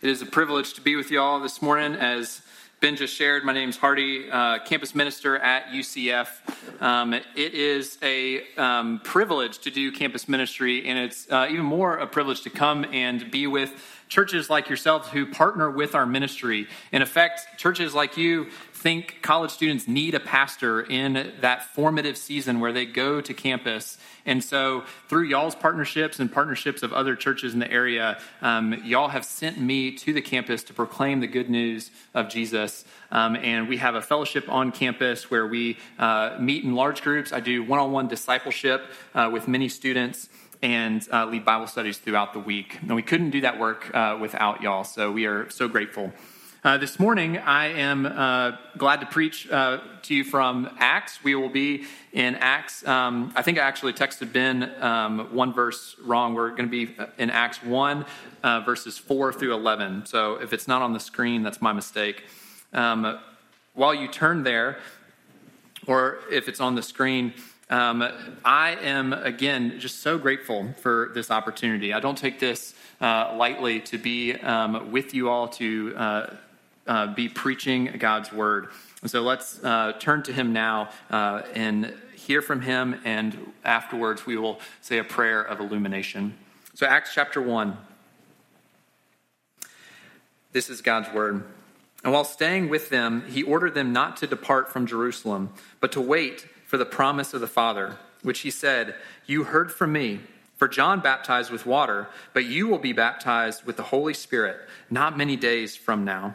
It is a privilege to be with you all this morning. As Ben just shared, my name is Hardy, uh, campus minister at UCF. Um, it is a um, privilege to do campus ministry, and it's uh, even more a privilege to come and be with churches like yourselves who partner with our ministry. In effect, churches like you think college students need a pastor in that formative season where they go to campus. And so, through y'all's partnerships and partnerships of other churches in the area, um, y'all have sent me to the campus to proclaim the good news of Jesus. Um, and we have a fellowship on campus where we uh, meet in large groups. I do one on one discipleship uh, with many students and uh, lead Bible studies throughout the week. And we couldn't do that work uh, without y'all, so we are so grateful. Uh, this morning, I am uh, glad to preach uh, to you from Acts. We will be in Acts. Um, I think I actually texted Ben um, one verse wrong. We're going to be in Acts 1, uh, verses 4 through 11. So if it's not on the screen, that's my mistake. Um, while you turn there, or if it's on the screen, um, I am, again, just so grateful for this opportunity. I don't take this uh, lightly to be um, with you all to uh, be preaching God's word. And so let's uh, turn to him now uh, and hear from him, and afterwards we will say a prayer of illumination. So, Acts chapter 1. This is God's word. And while staying with them, he ordered them not to depart from Jerusalem, but to wait for the promise of the Father, which he said, You heard from me. For John baptized with water, but you will be baptized with the Holy Spirit not many days from now.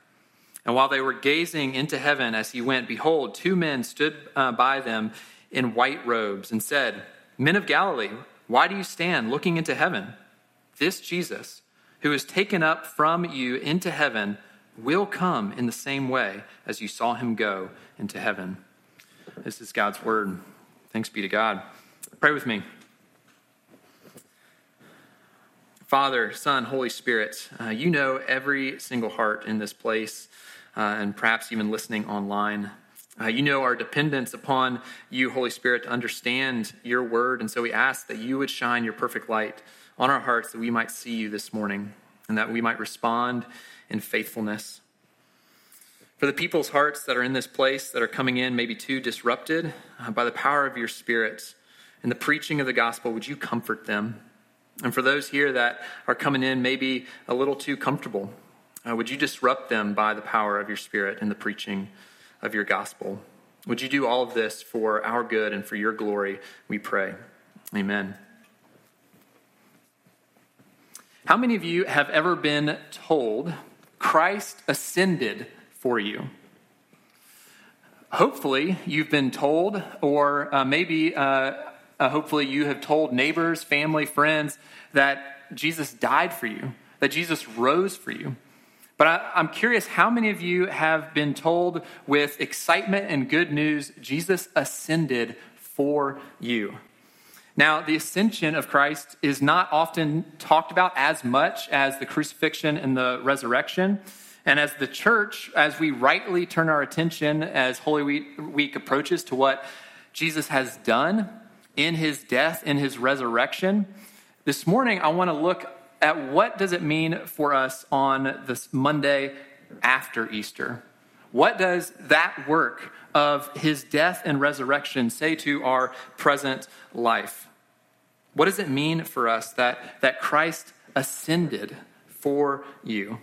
And while they were gazing into heaven as he went, behold, two men stood uh, by them in white robes and said, Men of Galilee, why do you stand looking into heaven? This Jesus, who is taken up from you into heaven, will come in the same way as you saw him go into heaven. This is God's word. Thanks be to God. Pray with me. Father, Son, Holy Spirit, uh, you know every single heart in this place uh, and perhaps even listening online. Uh, you know our dependence upon you, Holy Spirit, to understand your word. And so we ask that you would shine your perfect light on our hearts that we might see you this morning and that we might respond in faithfulness. For the people's hearts that are in this place, that are coming in maybe too disrupted uh, by the power of your Spirit and the preaching of the gospel, would you comfort them? And for those here that are coming in maybe a little too comfortable, uh, would you disrupt them by the power of your Spirit and the preaching of your gospel? Would you do all of this for our good and for your glory, we pray. Amen. How many of you have ever been told Christ ascended for you? Hopefully, you've been told, or uh, maybe uh, uh, hopefully you have told neighbors, family, friends that Jesus died for you, that Jesus rose for you. But I, am curious how many of you have been told with excitement and good news, Jesus ascended for you? Now, the ascension of Christ is not often talked about as much as the crucifixion and the resurrection. And as the church, as we rightly turn our attention as Holy Week approaches to what Jesus has done in his death, in his resurrection, this morning I want to look at what does it mean for us on this Monday after Easter? What does that work of his death and resurrection say to our present life? What does it mean for us that, that Christ ascended for you?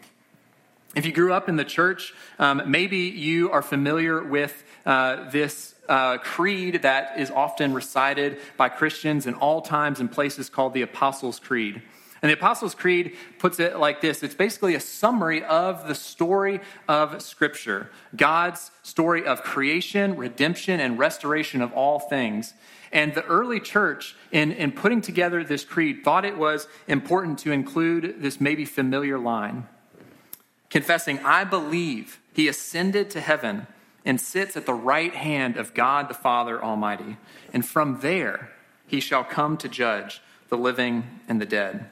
If you grew up in the church, um, maybe you are familiar with uh, this uh, creed that is often recited by Christians in all times and places called the Apostles' Creed. And the Apostles' Creed puts it like this it's basically a summary of the story of Scripture God's story of creation, redemption, and restoration of all things. And the early church, in, in putting together this creed, thought it was important to include this maybe familiar line confessing, I believe he ascended to heaven and sits at the right hand of God the Father Almighty. And from there he shall come to judge the living and the dead.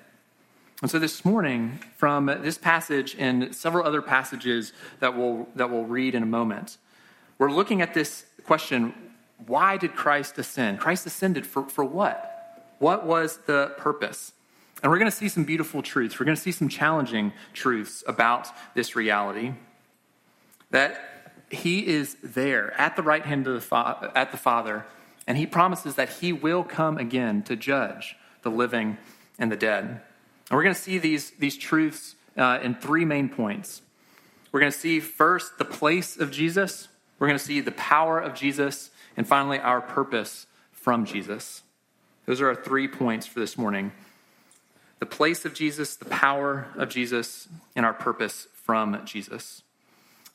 And so this morning, from this passage and several other passages that we'll, that we'll read in a moment, we're looking at this question why did Christ ascend? Christ ascended for, for what? What was the purpose? And we're going to see some beautiful truths. We're going to see some challenging truths about this reality that he is there at the right hand of the fa- at the Father, and he promises that he will come again to judge the living and the dead. And we're going to see these, these truths uh, in three main points. We're going to see first the place of Jesus, we're going to see the power of Jesus, and finally our purpose from Jesus. Those are our three points for this morning the place of Jesus, the power of Jesus, and our purpose from Jesus.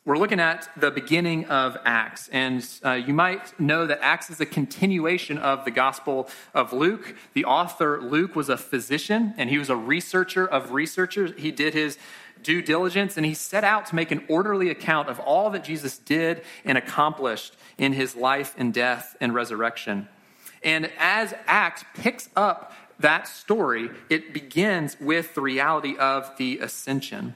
We're looking at the beginning of Acts, and uh, you might know that Acts is a continuation of the Gospel of Luke. The author, Luke, was a physician and he was a researcher of researchers. He did his due diligence and he set out to make an orderly account of all that Jesus did and accomplished in his life and death and resurrection. And as Acts picks up that story, it begins with the reality of the ascension.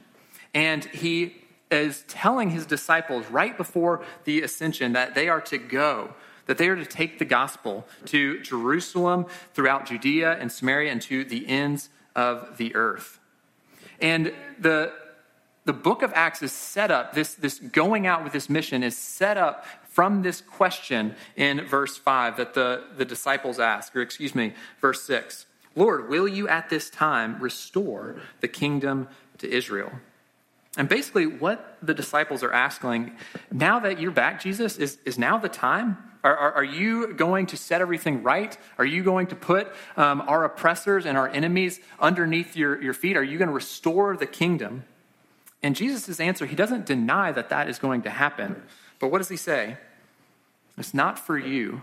And he is telling his disciples right before the ascension that they are to go, that they are to take the gospel to Jerusalem, throughout Judea and Samaria, and to the ends of the earth. And the, the book of Acts is set up, this, this going out with this mission is set up from this question in verse 5 that the, the disciples ask, or excuse me, verse 6 Lord, will you at this time restore the kingdom to Israel? And basically, what the disciples are asking now that you're back, Jesus, is, is now the time? Are, are, are you going to set everything right? Are you going to put um, our oppressors and our enemies underneath your, your feet? Are you going to restore the kingdom? And Jesus' answer, he doesn't deny that that is going to happen. But what does he say? It's not for you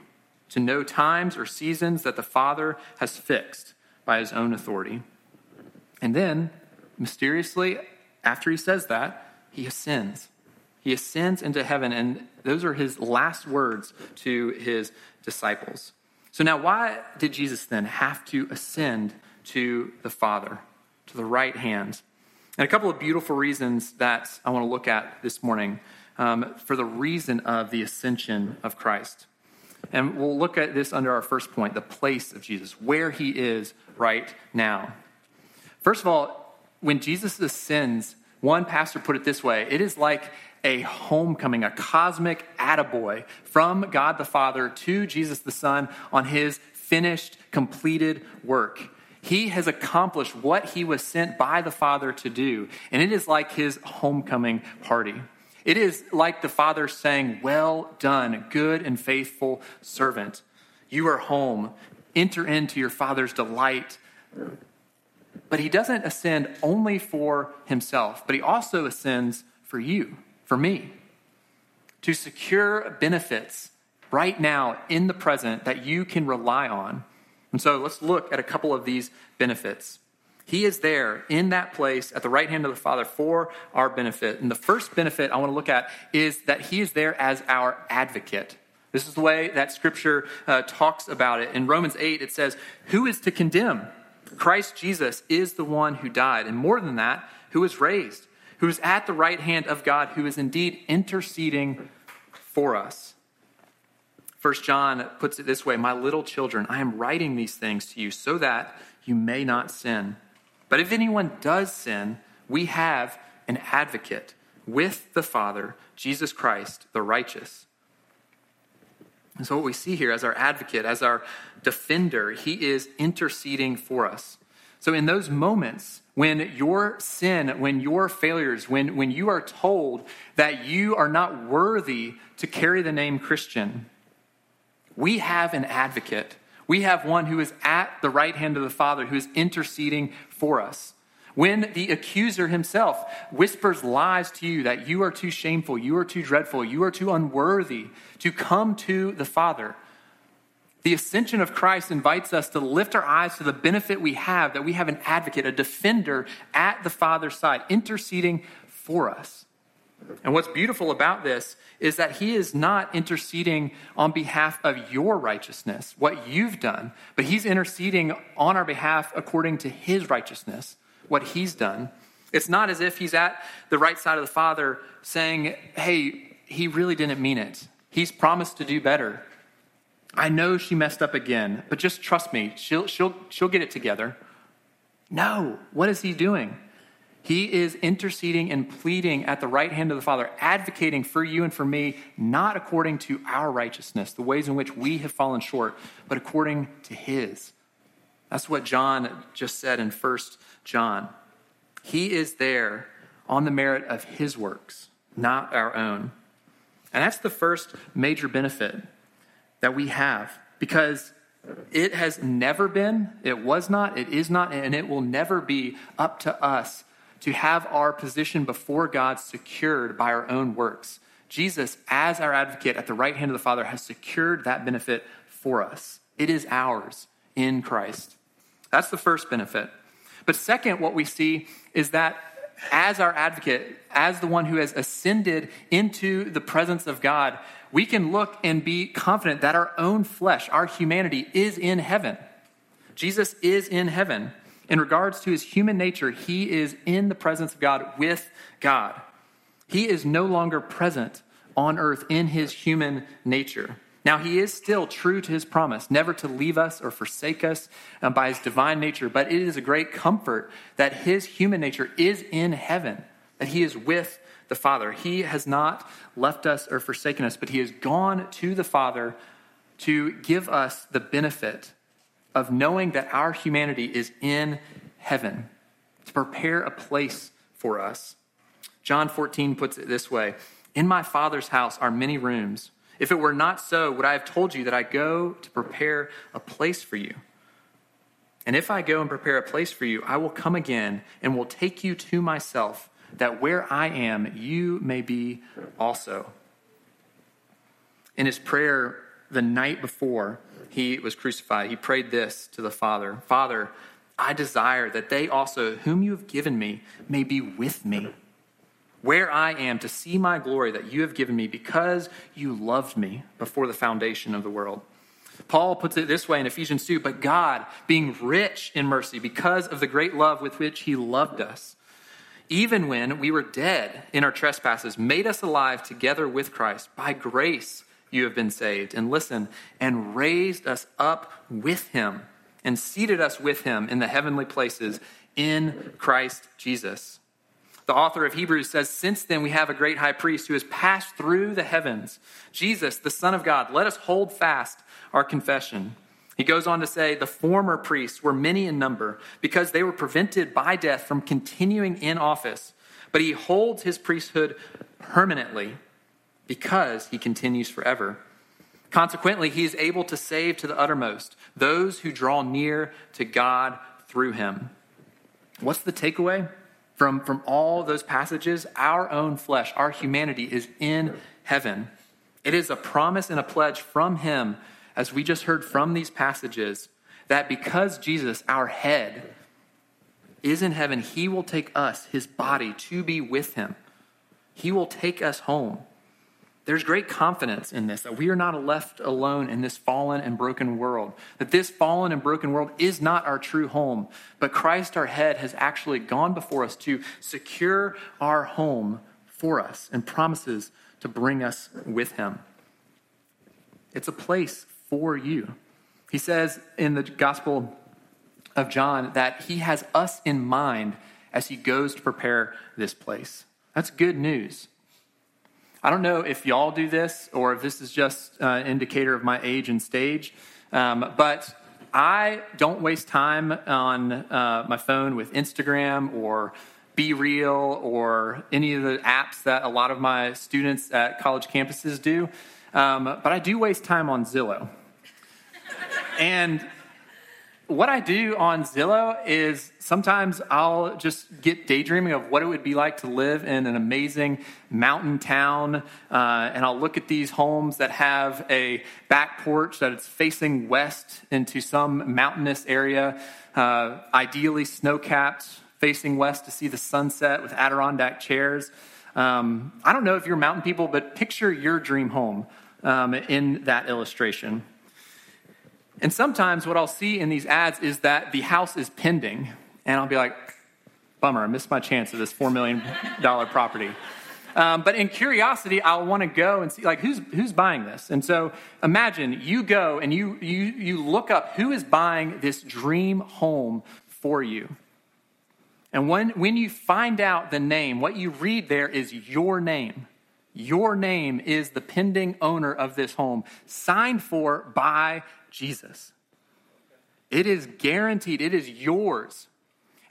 to know times or seasons that the Father has fixed by his own authority. And then, mysteriously, after he says that, he ascends. He ascends into heaven, and those are his last words to his disciples. So, now why did Jesus then have to ascend to the Father, to the right hand? And a couple of beautiful reasons that I want to look at this morning um, for the reason of the ascension of Christ. And we'll look at this under our first point the place of Jesus, where he is right now. First of all, when Jesus ascends, one pastor put it this way it is like a homecoming, a cosmic attaboy from God the Father to Jesus the Son on his finished, completed work. He has accomplished what he was sent by the Father to do, and it is like his homecoming party. It is like the Father saying, Well done, good and faithful servant. You are home. Enter into your Father's delight. But he doesn't ascend only for himself, but he also ascends for you, for me, to secure benefits right now in the present that you can rely on. And so let's look at a couple of these benefits. He is there in that place at the right hand of the Father for our benefit. And the first benefit I want to look at is that He is there as our advocate. This is the way that Scripture uh, talks about it. In Romans 8, it says, Who is to condemn? Christ Jesus is the one who died, and more than that, who was raised, who is at the right hand of God, who is indeed interceding for us. First John puts it this way My little children, I am writing these things to you so that you may not sin. But if anyone does sin, we have an advocate with the Father, Jesus Christ, the righteous. And so, what we see here as our advocate, as our defender, he is interceding for us. So, in those moments when your sin, when your failures, when, when you are told that you are not worthy to carry the name Christian, we have an advocate. We have one who is at the right hand of the Father, who is interceding for us. When the accuser himself whispers lies to you that you are too shameful, you are too dreadful, you are too unworthy to come to the Father, the ascension of Christ invites us to lift our eyes to the benefit we have that we have an advocate, a defender at the Father's side, interceding for us. And what's beautiful about this is that he is not interceding on behalf of your righteousness, what you've done, but he's interceding on our behalf according to his righteousness, what he's done. It's not as if he's at the right side of the Father saying, hey, he really didn't mean it. He's promised to do better. I know she messed up again, but just trust me, she'll, she'll, she'll get it together. No, what is he doing? He is interceding and pleading at the right hand of the Father, advocating for you and for me, not according to our righteousness, the ways in which we have fallen short, but according to His. That's what John just said in 1 John. He is there on the merit of His works, not our own. And that's the first major benefit that we have because it has never been, it was not, it is not, and it will never be up to us to have our position before God secured by our own works. Jesus, as our advocate at the right hand of the Father, has secured that benefit for us. It is ours in Christ. That's the first benefit. But second, what we see is that as our advocate, as the one who has ascended into the presence of God, we can look and be confident that our own flesh, our humanity, is in heaven. Jesus is in heaven. In regards to his human nature, he is in the presence of God with God. He is no longer present on earth in his human nature. Now, he is still true to his promise, never to leave us or forsake us um, by his divine nature, but it is a great comfort that his human nature is in heaven, that he is with the Father. He has not left us or forsaken us, but he has gone to the Father to give us the benefit of knowing that our humanity is in heaven, to prepare a place for us. John 14 puts it this way In my Father's house are many rooms. If it were not so, would I have told you that I go to prepare a place for you? And if I go and prepare a place for you, I will come again and will take you to myself, that where I am, you may be also. In his prayer the night before, he was crucified, he prayed this to the Father Father, I desire that they also, whom you have given me, may be with me, where I am, to see my glory that you have given me because you loved me before the foundation of the world. Paul puts it this way in Ephesians 2 But God, being rich in mercy because of the great love with which he loved us, even when we were dead in our trespasses, made us alive together with Christ. By grace, you have been saved. And listen, and raised us up with him and seated us with him in the heavenly places in Christ Jesus. The author of Hebrews says, Since then we have a great high priest who has passed through the heavens, Jesus, the Son of God. Let us hold fast our confession. He goes on to say, The former priests were many in number because they were prevented by death from continuing in office, but he holds his priesthood permanently because he continues forever. Consequently, he is able to save to the uttermost those who draw near to God through him. What's the takeaway from, from all those passages? Our own flesh, our humanity is in heaven. It is a promise and a pledge from him, as we just heard from these passages, that because Jesus, our head, is in heaven, he will take us, his body, to be with him. He will take us home. There's great confidence in this that we are not left alone in this fallen and broken world. That this fallen and broken world is not our true home, but Christ, our head, has actually gone before us to secure our home for us and promises to bring us with him. It's a place for you. He says in the Gospel of John that he has us in mind as he goes to prepare this place. That's good news. I don't know if y'all do this or if this is just an indicator of my age and stage, um, but I don't waste time on uh, my phone with Instagram or Be Real or any of the apps that a lot of my students at college campuses do. Um, but I do waste time on Zillow. and what I do on Zillow is sometimes I'll just get daydreaming of what it would be like to live in an amazing mountain town. Uh, and I'll look at these homes that have a back porch that it's facing west into some mountainous area, uh, ideally snow capped, facing west to see the sunset with Adirondack chairs. Um, I don't know if you're mountain people, but picture your dream home um, in that illustration. And sometimes what I'll see in these ads is that the house is pending, and I'll be like, bummer, I missed my chance of this $4 million property. Um, but in curiosity, I'll want to go and see, like, who's, who's buying this? And so imagine you go and you, you, you look up who is buying this dream home for you. And when, when you find out the name, what you read there is your name. Your name is the pending owner of this home, signed for by Jesus. It is guaranteed, it is yours.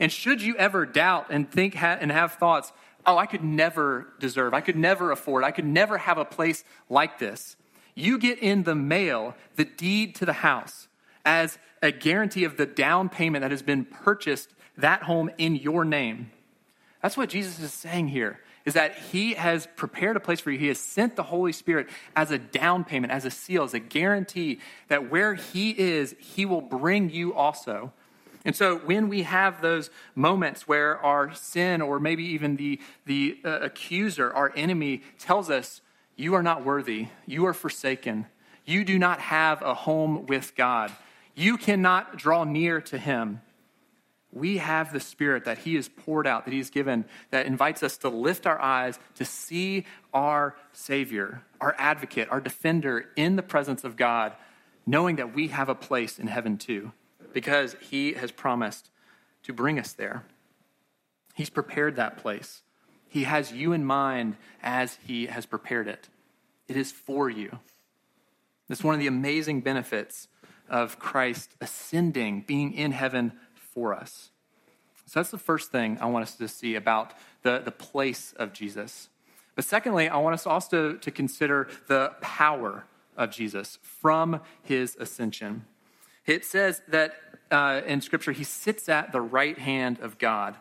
And should you ever doubt and think and have thoughts, oh, I could never deserve, I could never afford, I could never have a place like this. You get in the mail the deed to the house as a guarantee of the down payment that has been purchased that home in your name. That's what Jesus is saying here is that he has prepared a place for you. He has sent the Holy Spirit as a down payment, as a seal, as a guarantee that where he is, he will bring you also. And so when we have those moments where our sin or maybe even the, the uh, accuser, our enemy, tells us, You are not worthy, you are forsaken, you do not have a home with God, you cannot draw near to him. We have the Spirit that He has poured out, that He has given, that invites us to lift our eyes to see our Savior, our advocate, our defender in the presence of God, knowing that we have a place in heaven too because he has promised to bring us there. He's prepared that place. He has you in mind as he has prepared it. It is for you. That's one of the amazing benefits of Christ ascending, being in heaven for us. So that's the first thing I want us to see about the, the place of Jesus. But secondly, I want us also to consider the power of Jesus from his ascension. It says that uh, in Scripture, he sits at the right hand of God.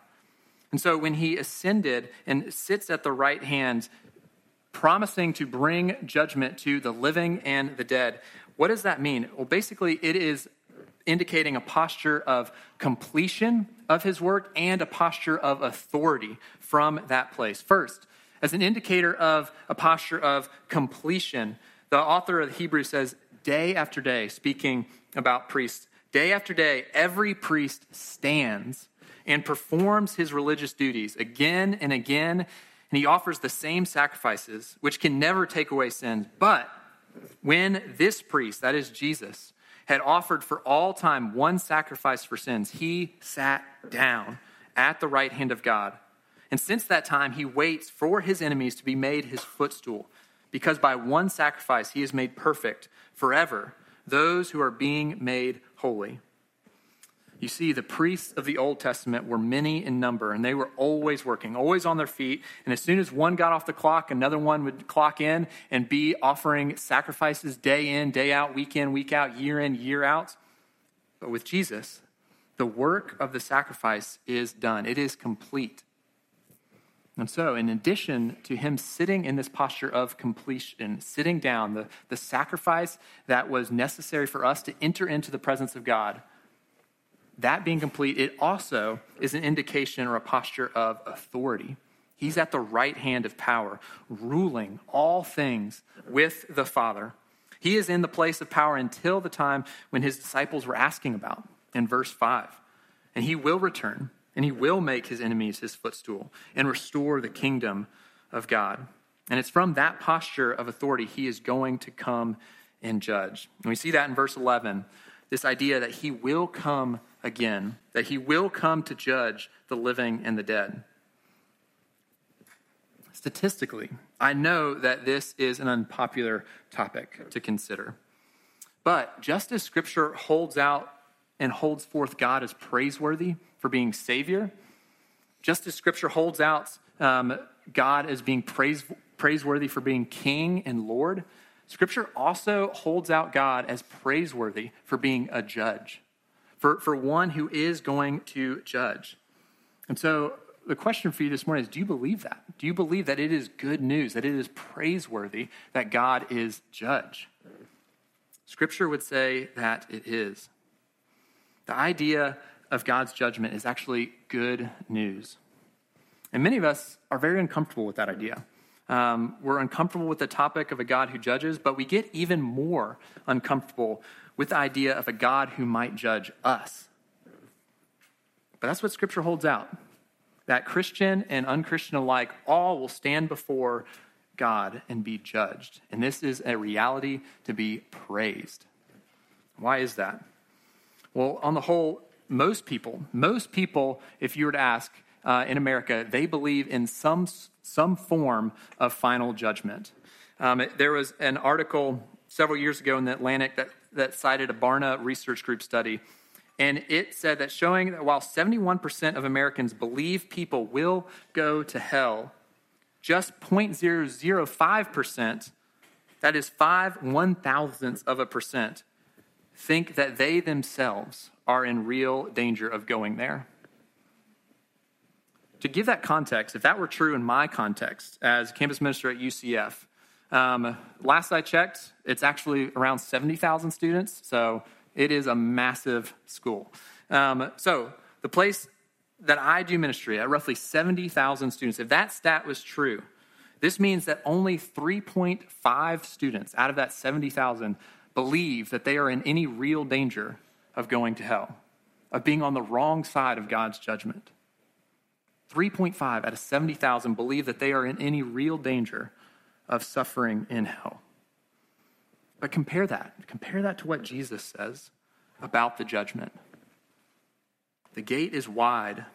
And so when he ascended and sits at the right hand, promising to bring judgment to the living and the dead, what does that mean? Well, basically, it is indicating a posture of completion of his work and a posture of authority from that place. First, as an indicator of a posture of completion, the author of Hebrews says, day after day, speaking about priests, day after day, every priest stands and performs his religious duties again and again, and he offers the same sacrifices, which can never take away sins. But when this priest, that is Jesus, had offered for all time one sacrifice for sins, he sat down at the right hand of God. And since that time, he waits for his enemies to be made his footstool, because by one sacrifice he has made perfect forever those who are being made holy. You see, the priests of the Old Testament were many in number, and they were always working, always on their feet. And as soon as one got off the clock, another one would clock in and be offering sacrifices day in, day out, week in, week out, year in, year out. But with Jesus, the work of the sacrifice is done, it is complete. And so, in addition to him sitting in this posture of completion, sitting down, the, the sacrifice that was necessary for us to enter into the presence of God, that being complete, it also is an indication or a posture of authority. He's at the right hand of power, ruling all things with the Father. He is in the place of power until the time when his disciples were asking about in verse 5. And he will return and he will make his enemies his footstool and restore the kingdom of God. And it's from that posture of authority he is going to come and judge. And we see that in verse 11 this idea that he will come again, that he will come to judge the living and the dead. Statistically, I know that this is an unpopular topic to consider. But just as Scripture holds out and holds forth God as praiseworthy for being Savior, just as Scripture holds out um, God as being praise, praiseworthy for being King and Lord, Scripture also holds out God as praiseworthy for being a judge, for, for one who is going to judge. And so the question for you this morning is do you believe that? Do you believe that it is good news, that it is praiseworthy that God is judge? Scripture would say that it is. The idea of God's judgment is actually good news. And many of us are very uncomfortable with that idea. Um, we're uncomfortable with the topic of a God who judges, but we get even more uncomfortable with the idea of a God who might judge us. But that's what Scripture holds out that Christian and unchristian alike all will stand before God and be judged. And this is a reality to be praised. Why is that? Well, on the whole, most people, most people, if you were to ask uh, in America, they believe in some, some form of final judgment. Um, there was an article several years ago in the Atlantic that, that cited a Barna Research Group study. And it said that showing that while 71% of Americans believe people will go to hell, just 0.005%, that is five one thousandths of a percent, think that they themselves are in real danger of going there. To give that context, if that were true in my context as campus minister at UCF, um, last I checked, it's actually around 70,000 students, so it is a massive school. Um, so the place that I do ministry at, roughly 70,000 students, if that stat was true, this means that only 3.5 students out of that 70,000 believe that they are in any real danger of going to hell, of being on the wrong side of God's judgment. 3.5 out of 70,000 believe that they are in any real danger of suffering in hell. But compare that. Compare that to what Jesus says about the judgment. The gate is wide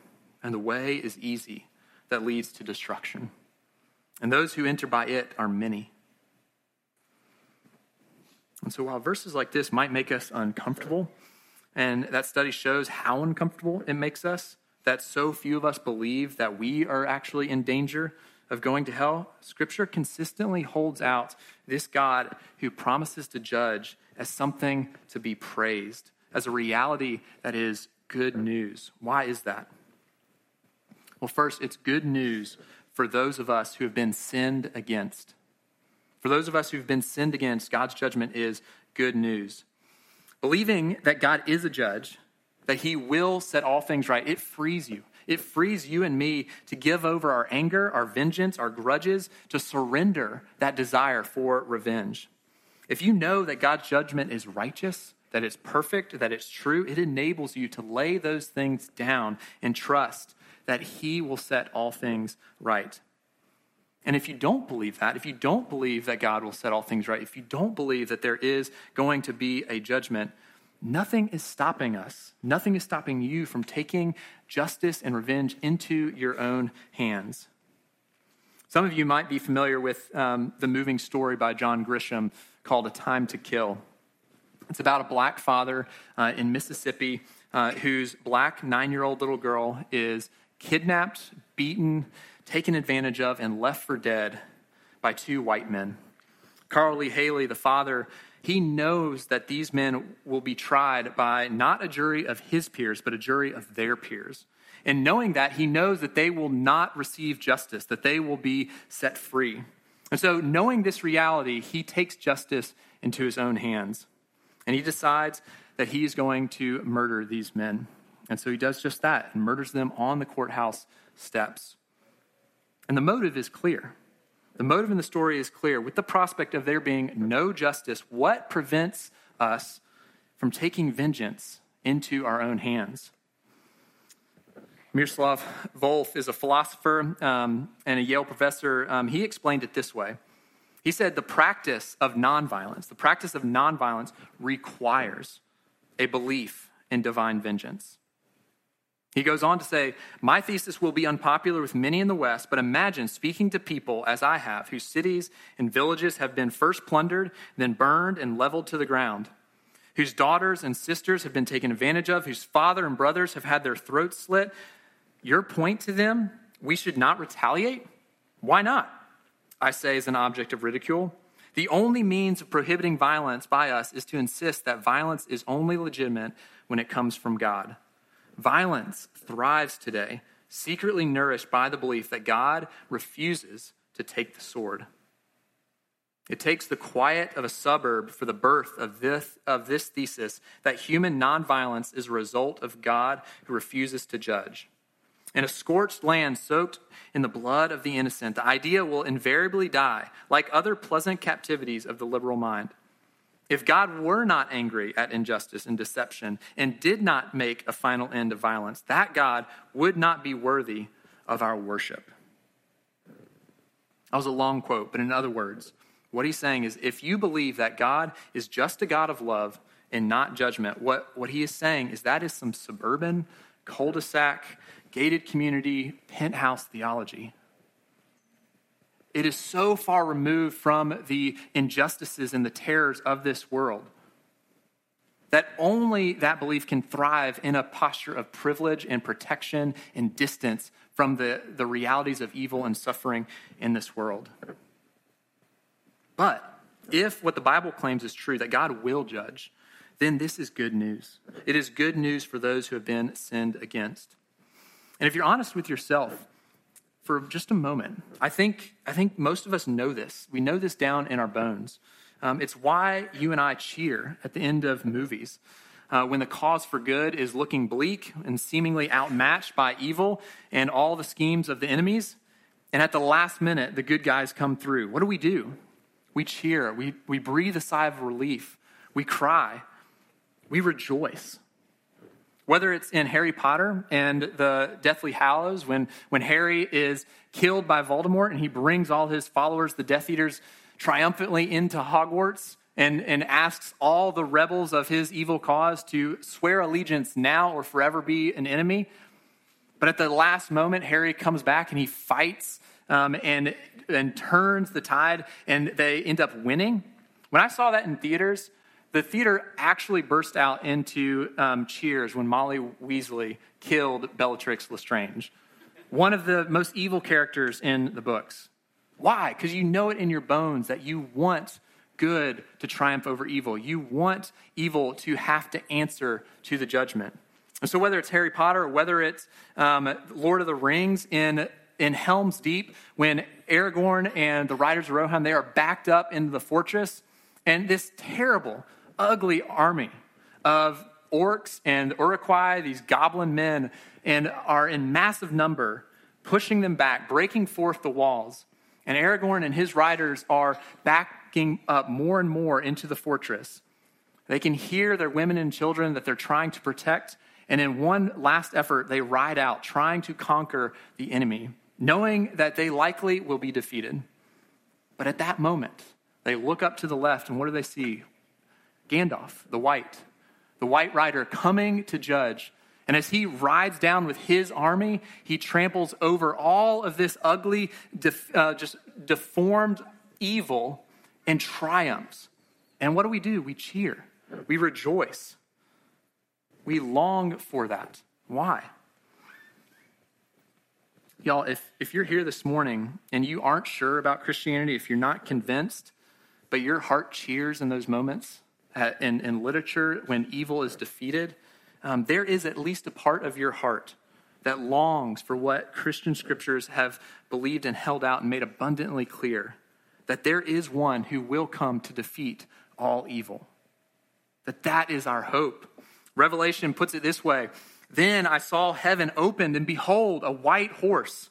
and the way is easy that leads to destruction. And those who enter by it are many. And so, while verses like this might make us uncomfortable, and that study shows how uncomfortable it makes us, that so few of us believe that we are actually in danger of going to hell, Scripture consistently holds out this God who promises to judge as something to be praised, as a reality that is good news. Why is that? Well, first, it's good news for those of us who have been sinned against. For those of us who've been sinned against, God's judgment is good news. Believing that God is a judge, that he will set all things right, it frees you. It frees you and me to give over our anger, our vengeance, our grudges, to surrender that desire for revenge. If you know that God's judgment is righteous, that it's perfect, that it's true, it enables you to lay those things down and trust that He will set all things right. And if you don't believe that, if you don't believe that God will set all things right, if you don't believe that there is going to be a judgment, nothing is stopping us. Nothing is stopping you from taking justice and revenge into your own hands. Some of you might be familiar with um, the moving story by John Grisham called A Time to Kill. It's about a black father uh, in Mississippi uh, whose black nine year old little girl is kidnapped, beaten, taken advantage of, and left for dead by two white men. Carl Lee Hailey, the father, he knows that these men will be tried by not a jury of his peers, but a jury of their peers. And knowing that, he knows that they will not receive justice, that they will be set free. And so, knowing this reality, he takes justice into his own hands. And he decides that he is going to murder these men. And so he does just that and murders them on the courthouse steps. And the motive is clear. The motive in the story is clear. With the prospect of there being no justice, what prevents us from taking vengeance into our own hands? Miroslav Volf is a philosopher um, and a Yale professor. Um, he explained it this way. He said the practice of nonviolence, the practice of nonviolence requires a belief in divine vengeance. He goes on to say, My thesis will be unpopular with many in the West, but imagine speaking to people as I have, whose cities and villages have been first plundered, then burned and leveled to the ground, whose daughters and sisters have been taken advantage of, whose father and brothers have had their throats slit. Your point to them, we should not retaliate? Why not? I say is an object of ridicule. The only means of prohibiting violence by us is to insist that violence is only legitimate when it comes from God. Violence thrives today, secretly nourished by the belief that God refuses to take the sword. It takes the quiet of a suburb for the birth of this, of this thesis that human nonviolence is a result of God who refuses to judge. In a scorched land soaked in the blood of the innocent, the idea will invariably die, like other pleasant captivities of the liberal mind. If God were not angry at injustice and deception and did not make a final end of violence, that God would not be worthy of our worship. That was a long quote, but in other words, what he's saying is if you believe that God is just a God of love and not judgment, what, what he is saying is that is some suburban, cul de sac, gated community, penthouse theology. It is so far removed from the injustices and the terrors of this world that only that belief can thrive in a posture of privilege and protection and distance from the, the realities of evil and suffering in this world. But if what the Bible claims is true, that God will judge, then this is good news. It is good news for those who have been sinned against. And if you're honest with yourself for just a moment, I think, I think most of us know this. We know this down in our bones. Um, it's why you and I cheer at the end of movies. Uh, when the cause for good is looking bleak and seemingly outmatched by evil and all the schemes of the enemies, and at the last minute, the good guys come through. What do we do? We cheer, we, we breathe a sigh of relief, we cry, we rejoice. Whether it's in Harry Potter and the Deathly Hallows, when, when Harry is killed by Voldemort and he brings all his followers, the Death Eaters, triumphantly into Hogwarts and, and asks all the rebels of his evil cause to swear allegiance now or forever be an enemy. But at the last moment, Harry comes back and he fights um, and, and turns the tide, and they end up winning. When I saw that in theaters, the theater actually burst out into um, cheers when Molly Weasley killed Bellatrix Lestrange, one of the most evil characters in the books. Why? Because you know it in your bones that you want good to triumph over evil. You want evil to have to answer to the judgment. And so, whether it's Harry Potter or whether it's um, Lord of the Rings in in Helm's Deep, when Aragorn and the riders of Rohan they are backed up into the fortress, and this terrible, ugly army of orcs and Uruk-hai, these goblin men, and are in massive number, pushing them back, breaking forth the walls. And Aragorn and his riders are backing up more and more into the fortress. They can hear their women and children that they're trying to protect. And in one last effort, they ride out, trying to conquer the enemy knowing that they likely will be defeated. But at that moment, they look up to the left, and what do they see? Gandalf, the white, the white rider coming to judge. And as he rides down with his army, he tramples over all of this ugly, def, uh, just deformed evil and triumphs. And what do we do? We cheer, we rejoice, we long for that. Why? Y'all, if, if you're here this morning and you aren't sure about Christianity, if you're not convinced, but your heart cheers in those moments at, in, in literature when evil is defeated, um, there is at least a part of your heart that longs for what Christian scriptures have believed and held out and made abundantly clear that there is one who will come to defeat all evil. That that is our hope. Revelation puts it this way then I saw heaven opened, and behold, a white horse.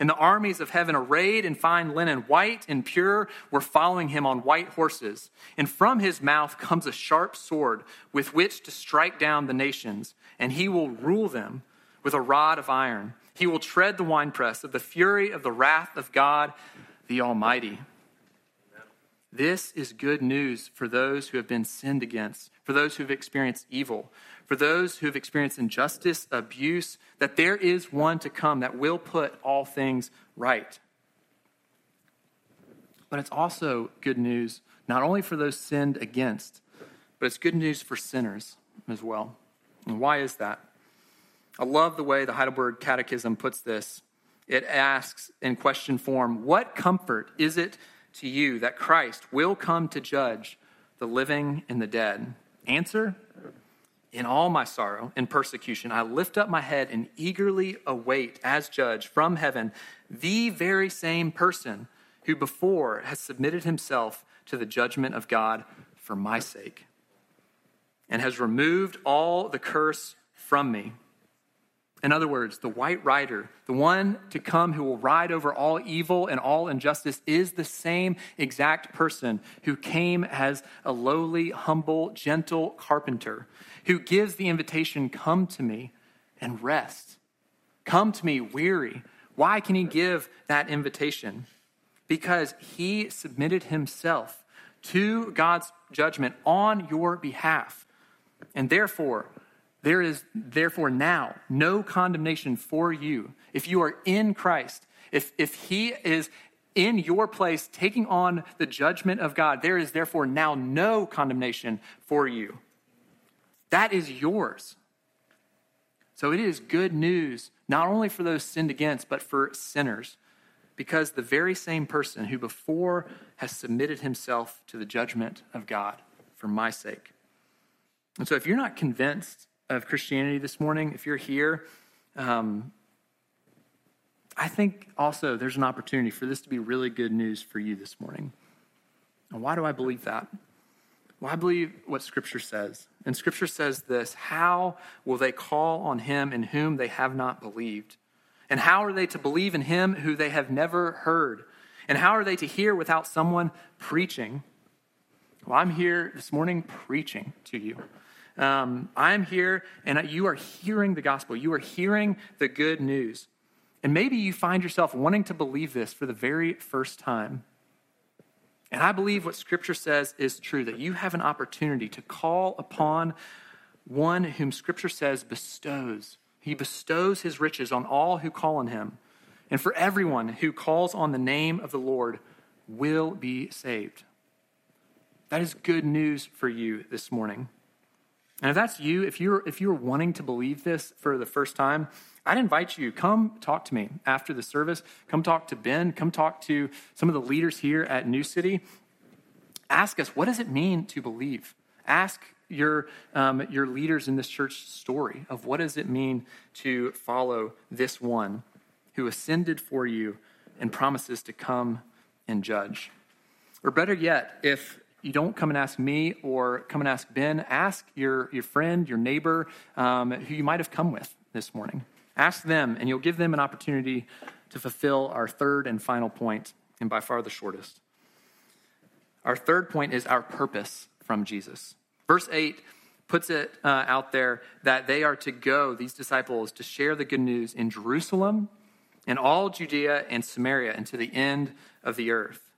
And the armies of heaven, arrayed in fine linen, white and pure, were following him on white horses. And from his mouth comes a sharp sword with which to strike down the nations, and he will rule them with a rod of iron. He will tread the winepress of the fury of the wrath of God the Almighty. This is good news for those who have been sinned against, for those who have experienced evil, for those who have experienced injustice, abuse, that there is one to come that will put all things right. But it's also good news not only for those sinned against, but it's good news for sinners as well. And why is that? I love the way the Heidelberg Catechism puts this. it asks in question form What comfort is it to you that Christ will come to judge the living and the dead? Answer In all my sorrow and persecution, I lift up my head and eagerly await as judge from heaven the very same person who before has submitted himself to the judgment of God for my sake and has removed all the curse from me. In other words, the white rider, the one to come who will ride over all evil and all injustice, is the same exact person who came as a lowly, humble, gentle carpenter, who gives the invitation, Come to me and rest. Come to me weary. Why can he give that invitation? Because he submitted himself to God's judgment on your behalf. And therefore, there is therefore now no condemnation for you if you are in Christ. If, if he is in your place taking on the judgment of God, there is therefore now no condemnation for you. That is yours. So it is good news, not only for those sinned against, but for sinners, because the very same person who before has submitted himself to the judgment of God for my sake. And so if you're not convinced of Christianity this morning, if you're here, um, I think also there's an opportunity for this to be really good news for you this morning. And why do I believe that? Well, I believe what Scripture says. And Scripture says this How will they call on him in whom they have not believed? And how are they to believe in him who they have never heard? And how are they to hear without someone preaching? Well, I'm here this morning preaching to you. Um, I'm here and you are hearing the gospel. You are hearing the good news. And maybe you find yourself wanting to believe this for the very first time. And I believe what Scripture says is true that you have an opportunity to call upon one whom Scripture says bestows. He bestows his riches on all who call on him. And for everyone who calls on the name of the Lord will be saved. That is good news for you this morning. And if that's you, if you're if you're wanting to believe this for the first time, I'd invite you come talk to me after the service. Come talk to Ben. Come talk to some of the leaders here at New City. Ask us what does it mean to believe. Ask your um, your leaders in this church story of what does it mean to follow this one who ascended for you and promises to come and judge. Or better yet, if you don't come and ask me or come and ask Ben. Ask your, your friend, your neighbor, um, who you might have come with this morning. Ask them, and you'll give them an opportunity to fulfill our third and final point, and by far the shortest. Our third point is our purpose from Jesus. Verse 8 puts it uh, out there that they are to go, these disciples, to share the good news in Jerusalem, in all Judea and Samaria, and to the end of the earth.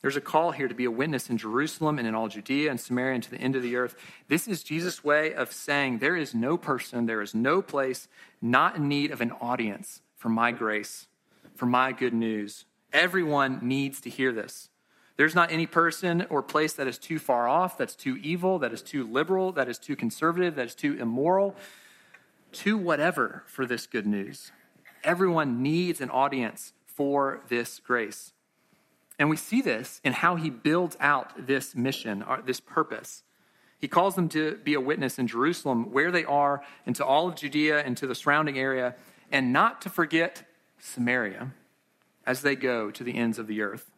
There's a call here to be a witness in Jerusalem and in all Judea and Samaria and to the end of the earth. This is Jesus' way of saying there is no person, there is no place not in need of an audience for my grace, for my good news. Everyone needs to hear this. There's not any person or place that is too far off, that's too evil, that is too liberal, that is too conservative, that is too immoral, too whatever for this good news. Everyone needs an audience for this grace. And we see this in how he builds out this mission, uh, this purpose. He calls them to be a witness in Jerusalem, where they are, and to all of Judea and to the surrounding area, and not to forget Samaria as they go to the ends of the earth.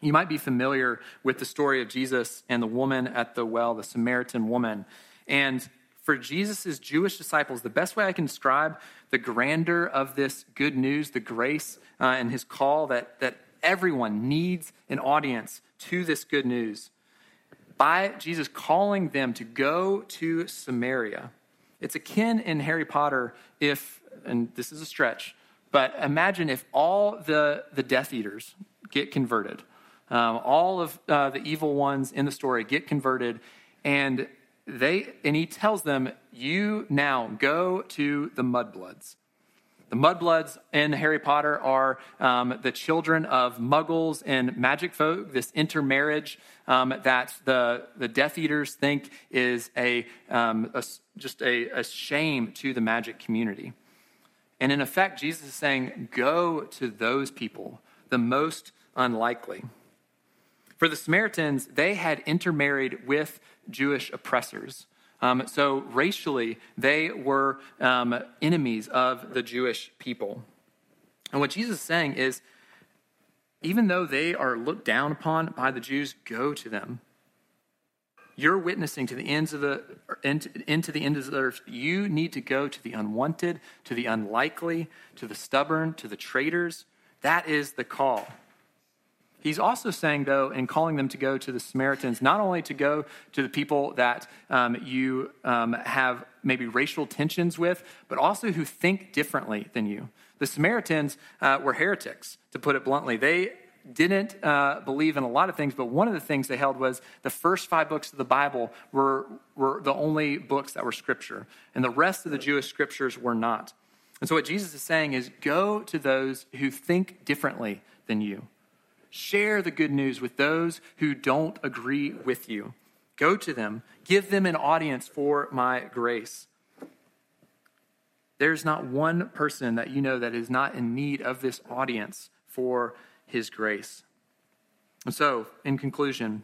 You might be familiar with the story of Jesus and the woman at the well, the Samaritan woman. And for Jesus' Jewish disciples, the best way I can describe the grandeur of this good news, the grace uh, and his call that, that everyone needs an audience to this good news. By Jesus calling them to go to Samaria. It's akin in Harry Potter if, and this is a stretch, but imagine if all the, the Death Eaters get converted. Um, all of uh, the evil ones in the story get converted, and they and he tells them, "You now go to the Mudbloods." The Mudbloods in Harry Potter are um, the children of muggles and magic folk, this intermarriage um, that the, the Death Eaters think is a, um, a just a, a shame to the magic community. And in effect, Jesus is saying, go to those people, the most unlikely. For the Samaritans, they had intermarried with Jewish oppressors. Um, so racially, they were um, enemies of the Jewish people. And what Jesus is saying is, even though they are looked down upon by the Jews, go to them. You're witnessing to the ends of the into the ends of the earth. You need to go to the unwanted, to the unlikely, to the stubborn, to the traitors. That is the call. He's also saying, though, in calling them to go to the Samaritans, not only to go to the people that um, you um, have maybe racial tensions with, but also who think differently than you. The Samaritans uh, were heretics, to put it bluntly. They didn't uh, believe in a lot of things, but one of the things they held was the first five books of the Bible were, were the only books that were scripture, and the rest of the Jewish scriptures were not. And so, what Jesus is saying is go to those who think differently than you. Share the good news with those who don't agree with you. Go to them, give them an audience for my grace. There's not one person that you know that is not in need of this audience for his grace. And so, in conclusion,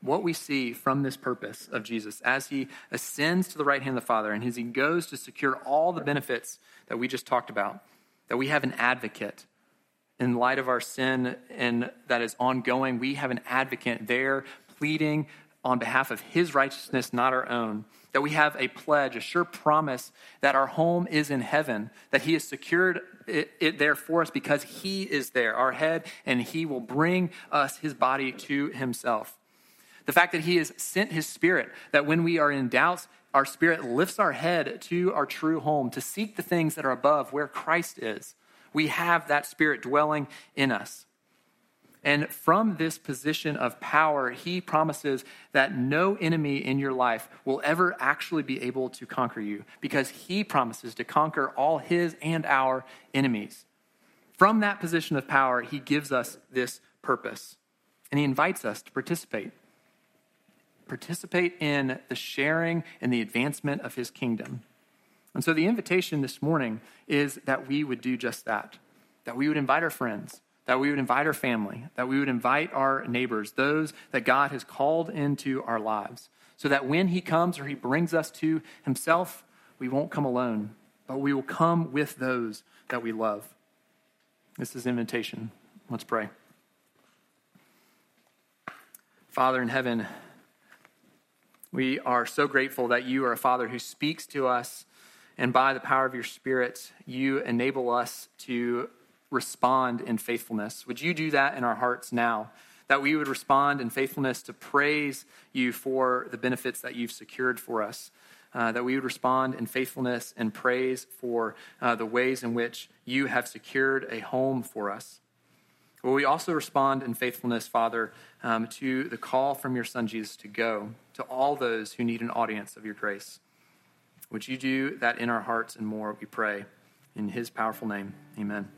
what we see from this purpose of Jesus as he ascends to the right hand of the Father and as he goes to secure all the benefits that we just talked about, that we have an advocate in light of our sin and that is ongoing, we have an advocate there pleading on behalf of his righteousness, not our own. That we have a pledge, a sure promise that our home is in heaven, that he has secured it, it, there for us because he is there, our head, and he will bring us, his body, to himself. The fact that he has sent his spirit, that when we are in doubts, our spirit lifts our head to our true home to seek the things that are above where Christ is we have that Spirit dwelling in us. And from this position of power, he promises that no enemy in your life will ever actually be able to conquer you because he promises to conquer all his and our enemies. From that position of power, he gives us this purpose and he invites us to participate. Participate in the sharing and the advancement of his kingdom. And so the invitation this morning is that we would do just that, that we would invite our friends, that we would invite our family, that we would invite our neighbors, those that God has called into our lives, so that when He comes or He brings us to Himself, we won't come alone, but we will come with those that we love. This is invitation. Let's pray. Father in heaven, we are so grateful that you are a Father who speaks to us and by the power of your Spirit, you enable us to respond in faithfulness. Would you do that in our hearts now? That we would respond in faithfulness to praise you for the benefits that you've secured for us. Uh, that we would respond in faithfulness and praise for uh, the ways in which you have secured a home for us. Will we also respond in faithfulness, Father, um, to the call from your Son Jesus to go to all those who need an audience of your grace? Would you do that in our hearts and more, we pray. In his powerful name, amen.